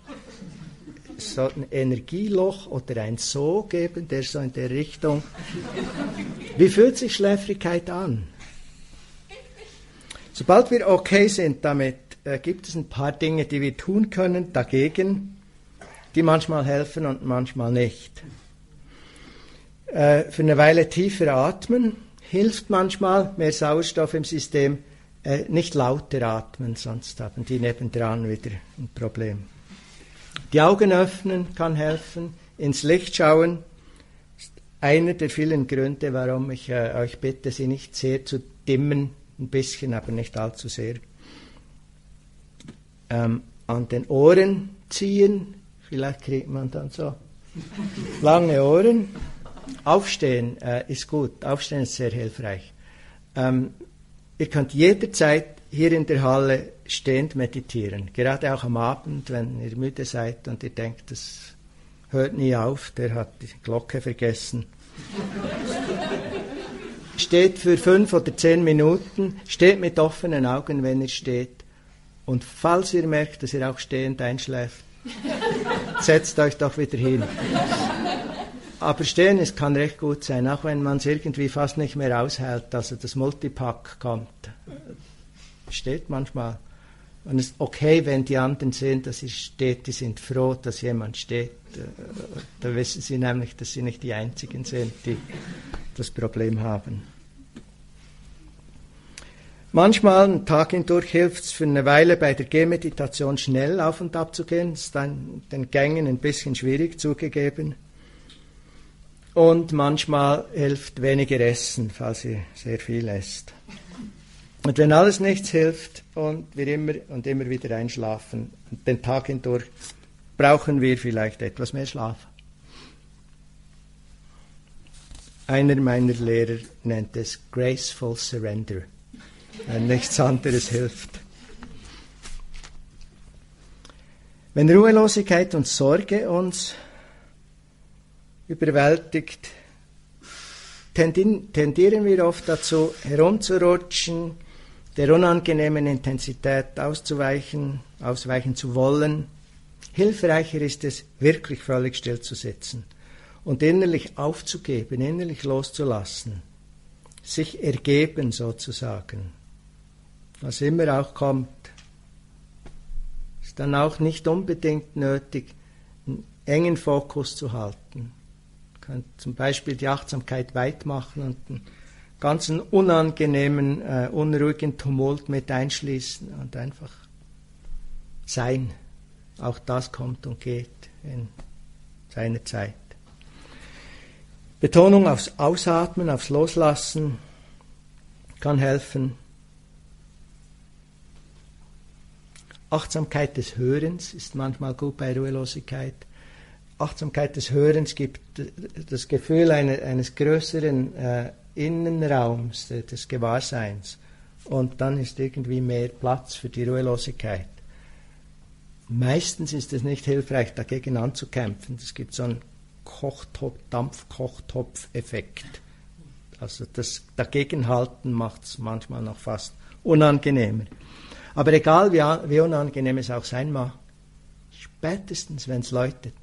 [SPEAKER 1] Es soll ein Energieloch oder ein Sog geben, der so in der Richtung. Wie fühlt sich Schläfrigkeit an? Sobald wir okay sind damit, äh, gibt es ein paar Dinge, die wir tun können dagegen, die manchmal helfen und manchmal nicht. Äh, für eine Weile tiefer atmen hilft manchmal, mehr Sauerstoff im System, äh, nicht lauter atmen, sonst haben die nebendran wieder ein Problem. Die Augen öffnen kann helfen, ins Licht schauen. Ist einer der vielen Gründe, warum ich äh, euch bitte, sie nicht sehr zu dimmen ein bisschen, aber nicht allzu sehr. Ähm, an den Ohren ziehen, vielleicht kriegt man dann so lange Ohren. Aufstehen äh, ist gut, Aufstehen ist sehr hilfreich. Ähm, ihr könnt jederzeit hier in der Halle stehend meditieren, gerade auch am Abend, wenn ihr müde seid und ihr denkt, das hört nie auf, der hat die Glocke vergessen steht für fünf oder zehn Minuten, steht mit offenen Augen, wenn ihr steht. Und falls ihr merkt, dass ihr auch stehend einschläft, setzt euch doch wieder hin. Aber stehen, es kann recht gut sein, auch wenn man es irgendwie fast nicht mehr aushält. Also das Multipack kommt. Steht manchmal. Und es ist okay, wenn die anderen sehen, dass sie steht, die sind froh, dass jemand steht. Da wissen sie nämlich, dass sie nicht die Einzigen sind, die das Problem haben. Manchmal, einen Tag hindurch, hilft es für eine Weile bei der Gehmeditation schnell auf und ab zu gehen. Ist dann den Gängen ein bisschen schwierig zugegeben. Und manchmal hilft weniger Essen, falls ihr sehr viel esst. Und wenn alles nichts hilft und wir immer und immer wieder einschlafen, den Tag hindurch, brauchen wir vielleicht etwas mehr Schlaf. Einer meiner Lehrer nennt es Graceful Surrender wenn nichts anderes hilft. Wenn Ruhelosigkeit und Sorge uns überwältigt, tendieren wir oft dazu, herumzurutschen, der unangenehmen Intensität auszuweichen, ausweichen zu wollen. Hilfreicher ist es, wirklich völlig still zu sitzen und innerlich aufzugeben, innerlich loszulassen, sich ergeben sozusagen was immer auch kommt, ist dann auch nicht unbedingt nötig, einen engen Fokus zu halten. Man kann zum Beispiel die Achtsamkeit weit machen und einen ganzen unangenehmen, äh, unruhigen Tumult mit einschließen und einfach sein. Auch das kommt und geht in seiner Zeit. Betonung aufs Ausatmen, aufs Loslassen kann helfen. Achtsamkeit des Hörens ist manchmal gut bei Ruhelosigkeit. Achtsamkeit des Hörens gibt das Gefühl eine, eines größeren äh, Innenraums, des Gewahrseins. Und dann ist irgendwie mehr Platz für die Ruhelosigkeit. Meistens ist es nicht hilfreich, dagegen anzukämpfen. Es gibt so einen Kochtopf, Dampfkochtopf-Effekt. Also das Dagegenhalten macht es manchmal noch fast unangenehmer. Aber egal wie, wie unangenehm es auch sein mag, Spätestens, wenn es läutet,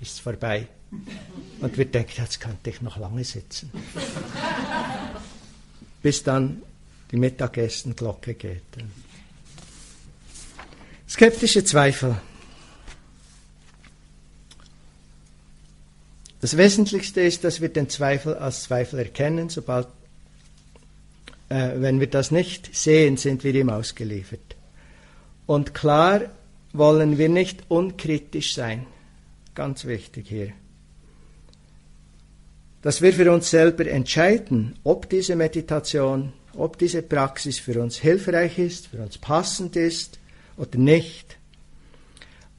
[SPEAKER 1] ist es vorbei. Und wir denken, jetzt könnte ich noch lange sitzen. Bis dann die Mittagessenglocke geht. Skeptische Zweifel. Das Wesentlichste ist, dass wir den Zweifel als Zweifel erkennen. Sobald, äh, wenn wir das nicht sehen, sind wir ihm ausgeliefert. Und klar wollen wir nicht unkritisch sein. Ganz wichtig hier. Dass wir für uns selber entscheiden, ob diese Meditation, ob diese Praxis für uns hilfreich ist, für uns passend ist oder nicht.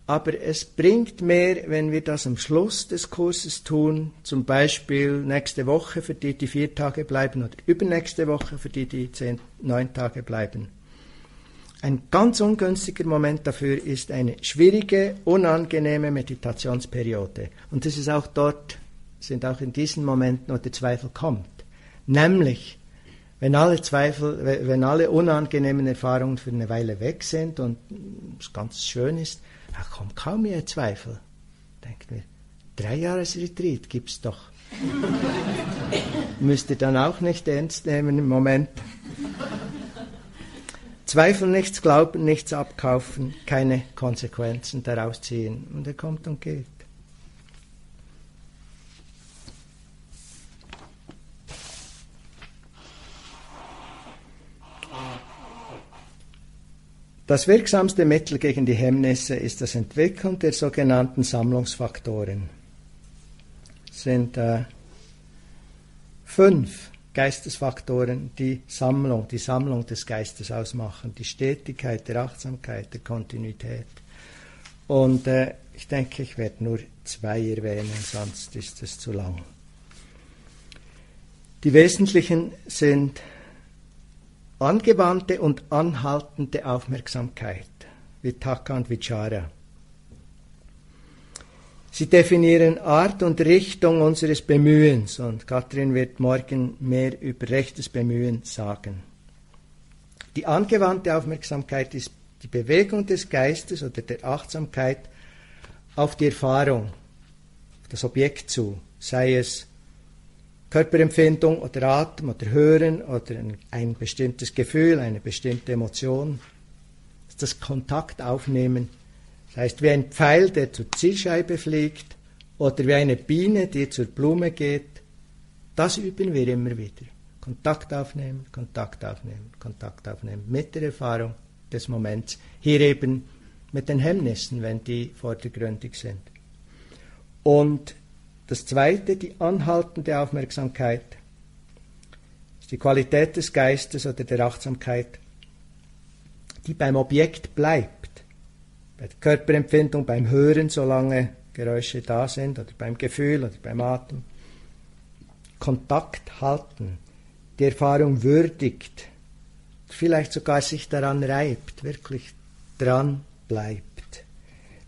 [SPEAKER 1] Aber es bringt mehr, wenn wir das am Schluss des Kurses tun, zum Beispiel nächste Woche für die, die vier Tage bleiben oder übernächste Woche für die, die zehn, neun Tage bleiben. Ein ganz ungünstiger Moment dafür ist eine schwierige, unangenehme Meditationsperiode. Und das ist auch dort, sind auch in diesen Momenten, wo der Zweifel kommt. Nämlich, wenn alle Zweifel, wenn alle unangenehmen Erfahrungen für eine Weile weg sind und es ganz schön ist, da kommt kaum mehr Zweifel. Denkt mir, drei Jahresretreat gibt es doch. Müsst ihr dann auch nicht ernst nehmen im Moment. Zweifel nichts glauben, nichts abkaufen, keine Konsequenzen daraus ziehen. Und er kommt und geht. Das wirksamste Mittel gegen die Hemmnisse ist das Entwickeln der sogenannten Sammlungsfaktoren. Es sind äh, fünf Geistesfaktoren, die Sammlung, die Sammlung des Geistes ausmachen, die Stetigkeit der Achtsamkeit, der Kontinuität. Und äh, ich denke, ich werde nur zwei erwähnen, sonst ist es zu lang. Die wesentlichen sind angewandte und anhaltende Aufmerksamkeit, Vitaka und Vichara. Sie definieren Art und Richtung unseres Bemühens und Katrin wird morgen mehr über rechtes Bemühen sagen. Die angewandte Aufmerksamkeit ist die Bewegung des Geistes oder der Achtsamkeit auf die Erfahrung, auf das Objekt zu, sei es Körperempfindung oder Atem oder Hören oder ein, bestimmtes Gefühl, eine bestimmte Emotion. Das Kontakt aufnehmen. Das heißt, wie ein Pfeil, der zur Zielscheibe fliegt oder wie eine Biene, die zur Blume geht. Das üben wir immer wieder. Kontakt aufnehmen, Kontakt aufnehmen, Kontakt aufnehmen mit der Erfahrung des Moments. Hier eben mit den Hemmnissen, wenn die vordergründig sind. Und das zweite, die anhaltende Aufmerksamkeit, ist die Qualität des Geistes oder der Achtsamkeit, die beim Objekt bleibt. Bei der Körperempfindung, beim Hören, solange Geräusche da sind, oder beim Gefühl oder beim Atem. Kontakt halten, die Erfahrung würdigt, vielleicht sogar sich daran reibt, wirklich dran bleibt.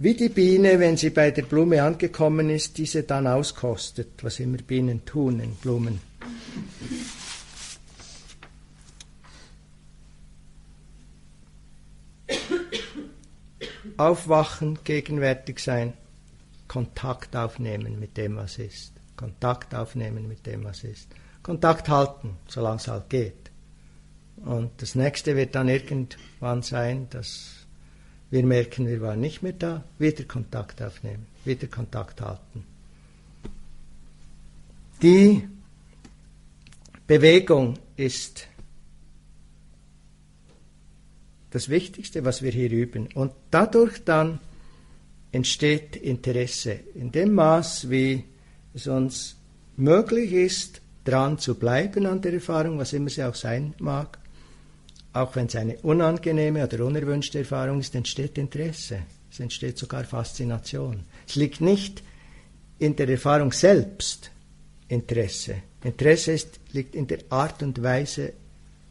[SPEAKER 1] Wie die Biene, wenn sie bei der Blume angekommen ist, diese dann auskostet, was immer Bienen tun in Blumen. Aufwachen, gegenwärtig sein, Kontakt aufnehmen mit dem, was ist. Kontakt aufnehmen mit dem, was ist. Kontakt halten, solange es halt geht. Und das nächste wird dann irgendwann sein, dass wir merken, wir waren nicht mehr da, wieder Kontakt aufnehmen, wieder Kontakt halten. Die Bewegung ist das Wichtigste, was wir hier üben. Und dadurch dann entsteht Interesse in dem Maß, wie es uns möglich ist, dran zu bleiben an der Erfahrung, was immer sie auch sein mag, auch wenn es eine unangenehme oder unerwünschte Erfahrung ist, entsteht Interesse. Es entsteht sogar Faszination. Es liegt nicht in der Erfahrung selbst Interesse. Interesse ist, liegt in der Art und Weise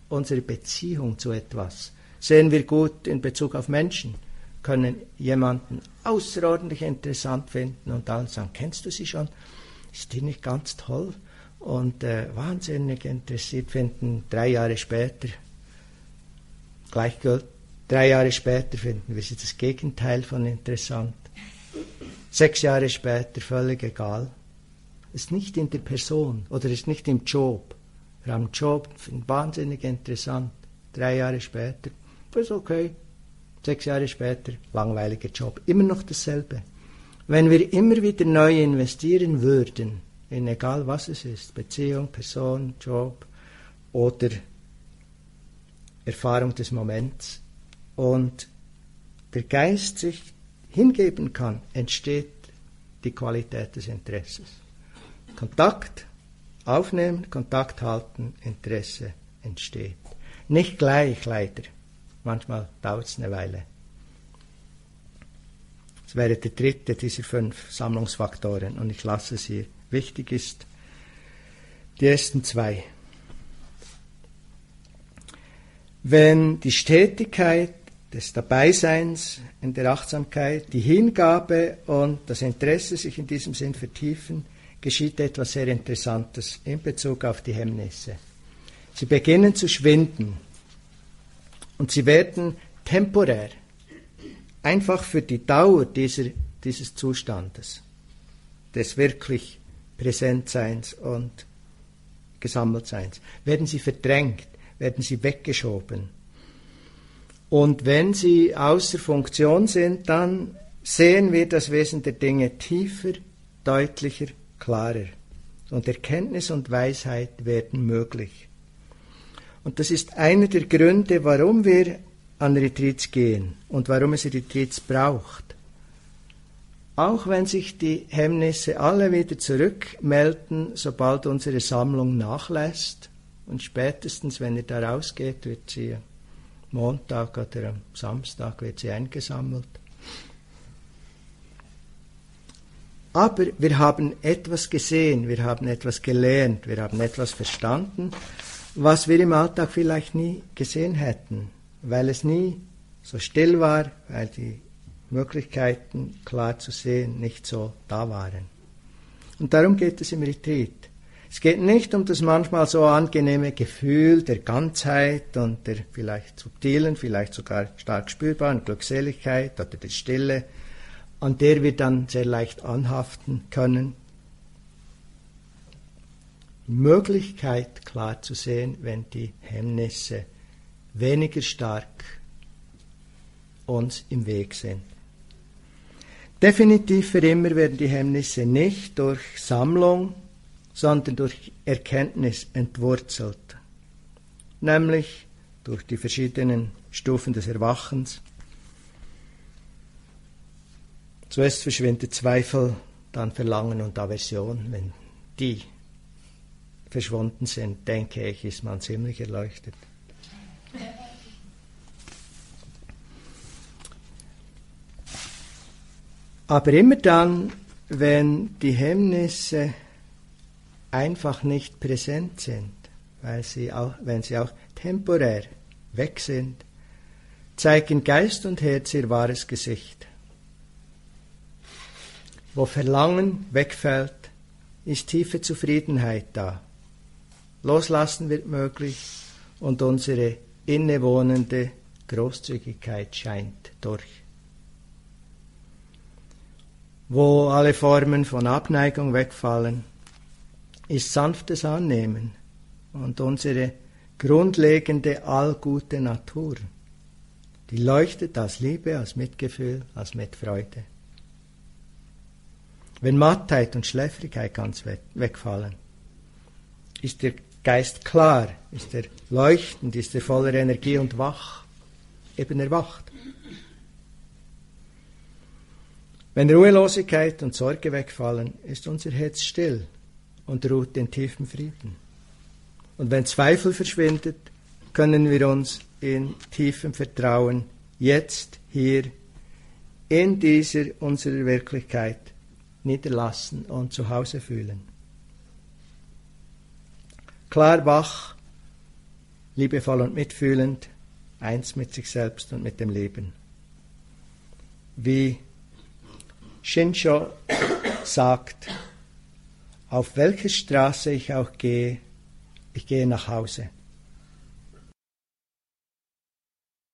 [SPEAKER 1] unserer Beziehung zu etwas. Sehen wir gut in Bezug auf Menschen, können jemanden außerordentlich interessant finden und dann sagen, kennst du sie schon? Ist die nicht ganz toll? Und äh, wahnsinnig interessiert finden, drei Jahre später gleichgültig Drei Jahre später finden wir sie das Gegenteil von interessant. Sechs Jahre später völlig egal. Ist nicht in der Person oder ist nicht im Job. Wir haben einen Job, wahnsinnig interessant. Drei Jahre später, ist okay. Sechs Jahre später, langweiliger Job. Immer noch dasselbe. Wenn wir immer wieder neu investieren würden, in egal was es ist, Beziehung, Person, Job oder Erfahrung des Moments, und der Geist sich hingeben kann, entsteht die Qualität des Interesses. Kontakt aufnehmen, Kontakt halten, Interesse entsteht. Nicht gleich leider. Manchmal dauert es eine Weile. Das wäre der dritte dieser fünf Sammlungsfaktoren und ich lasse es hier. Wichtig ist die ersten zwei. Wenn die Stetigkeit des Dabeiseins in der Achtsamkeit, die Hingabe und das Interesse sich in diesem Sinn vertiefen, geschieht etwas sehr Interessantes in Bezug auf die Hemmnisse. Sie beginnen zu schwinden und sie werden temporär, einfach für die Dauer dieser, dieses Zustandes, des wirklich Präsentseins und Gesammeltseins, werden sie verdrängt, werden sie weggeschoben und wenn sie außer Funktion sind, dann sehen wir das Wesen der Dinge tiefer, deutlicher, klarer. Und Erkenntnis und Weisheit werden möglich. Und das ist einer der Gründe, warum wir an Retreats gehen und warum es Retreats braucht. Auch wenn sich die Hemmnisse alle wieder zurückmelden, sobald unsere Sammlung nachlässt, und spätestens, wenn ihr da rausgeht, wird sie Montag oder am Samstag wird sie eingesammelt. Aber wir haben etwas gesehen, wir haben etwas gelernt, wir haben etwas verstanden, was wir im Alltag vielleicht nie gesehen hätten, weil es nie so still war, weil die Möglichkeiten klar zu sehen nicht so da waren. Und darum geht es im Retreat. Es geht nicht um das manchmal so angenehme Gefühl der Ganzheit und der vielleicht subtilen, vielleicht sogar stark spürbaren Glückseligkeit oder der Stille, an der wir dann sehr leicht anhaften können. Die Möglichkeit klar zu sehen, wenn die Hemmnisse weniger stark uns im Weg sind. Definitiv für immer werden die Hemmnisse nicht durch Sammlung sondern durch Erkenntnis entwurzelt, nämlich durch die verschiedenen Stufen des Erwachens. Zuerst verschwindet Zweifel, dann Verlangen und Aversion. Wenn die verschwunden sind, denke ich, ist man ziemlich erleuchtet. Aber immer dann, wenn die Hemmnisse einfach nicht präsent sind, weil sie auch, wenn sie auch temporär weg sind, zeigen Geist und Herz ihr wahres Gesicht. Wo Verlangen wegfällt, ist tiefe Zufriedenheit da. Loslassen wird möglich und unsere innewohnende Großzügigkeit scheint durch. Wo alle Formen von Abneigung wegfallen, ist sanftes Annehmen und unsere grundlegende allgute Natur. Die leuchtet als Liebe, als Mitgefühl, als Mitfreude. Wenn Mattheit und Schläfrigkeit ganz wegfallen, ist der Geist klar, ist er leuchtend, ist er voller Energie und wach, eben erwacht. Wenn Ruhelosigkeit und Sorge wegfallen, ist unser Herz still und ruht in tiefem Frieden. Und wenn Zweifel verschwindet, können wir uns in tiefem Vertrauen jetzt, hier, in dieser unserer Wirklichkeit niederlassen und zu Hause fühlen. Klar wach, liebevoll und mitfühlend, eins mit sich selbst und mit dem Leben. Wie Shinsho sagt, auf welche Straße ich auch gehe, ich gehe nach Hause.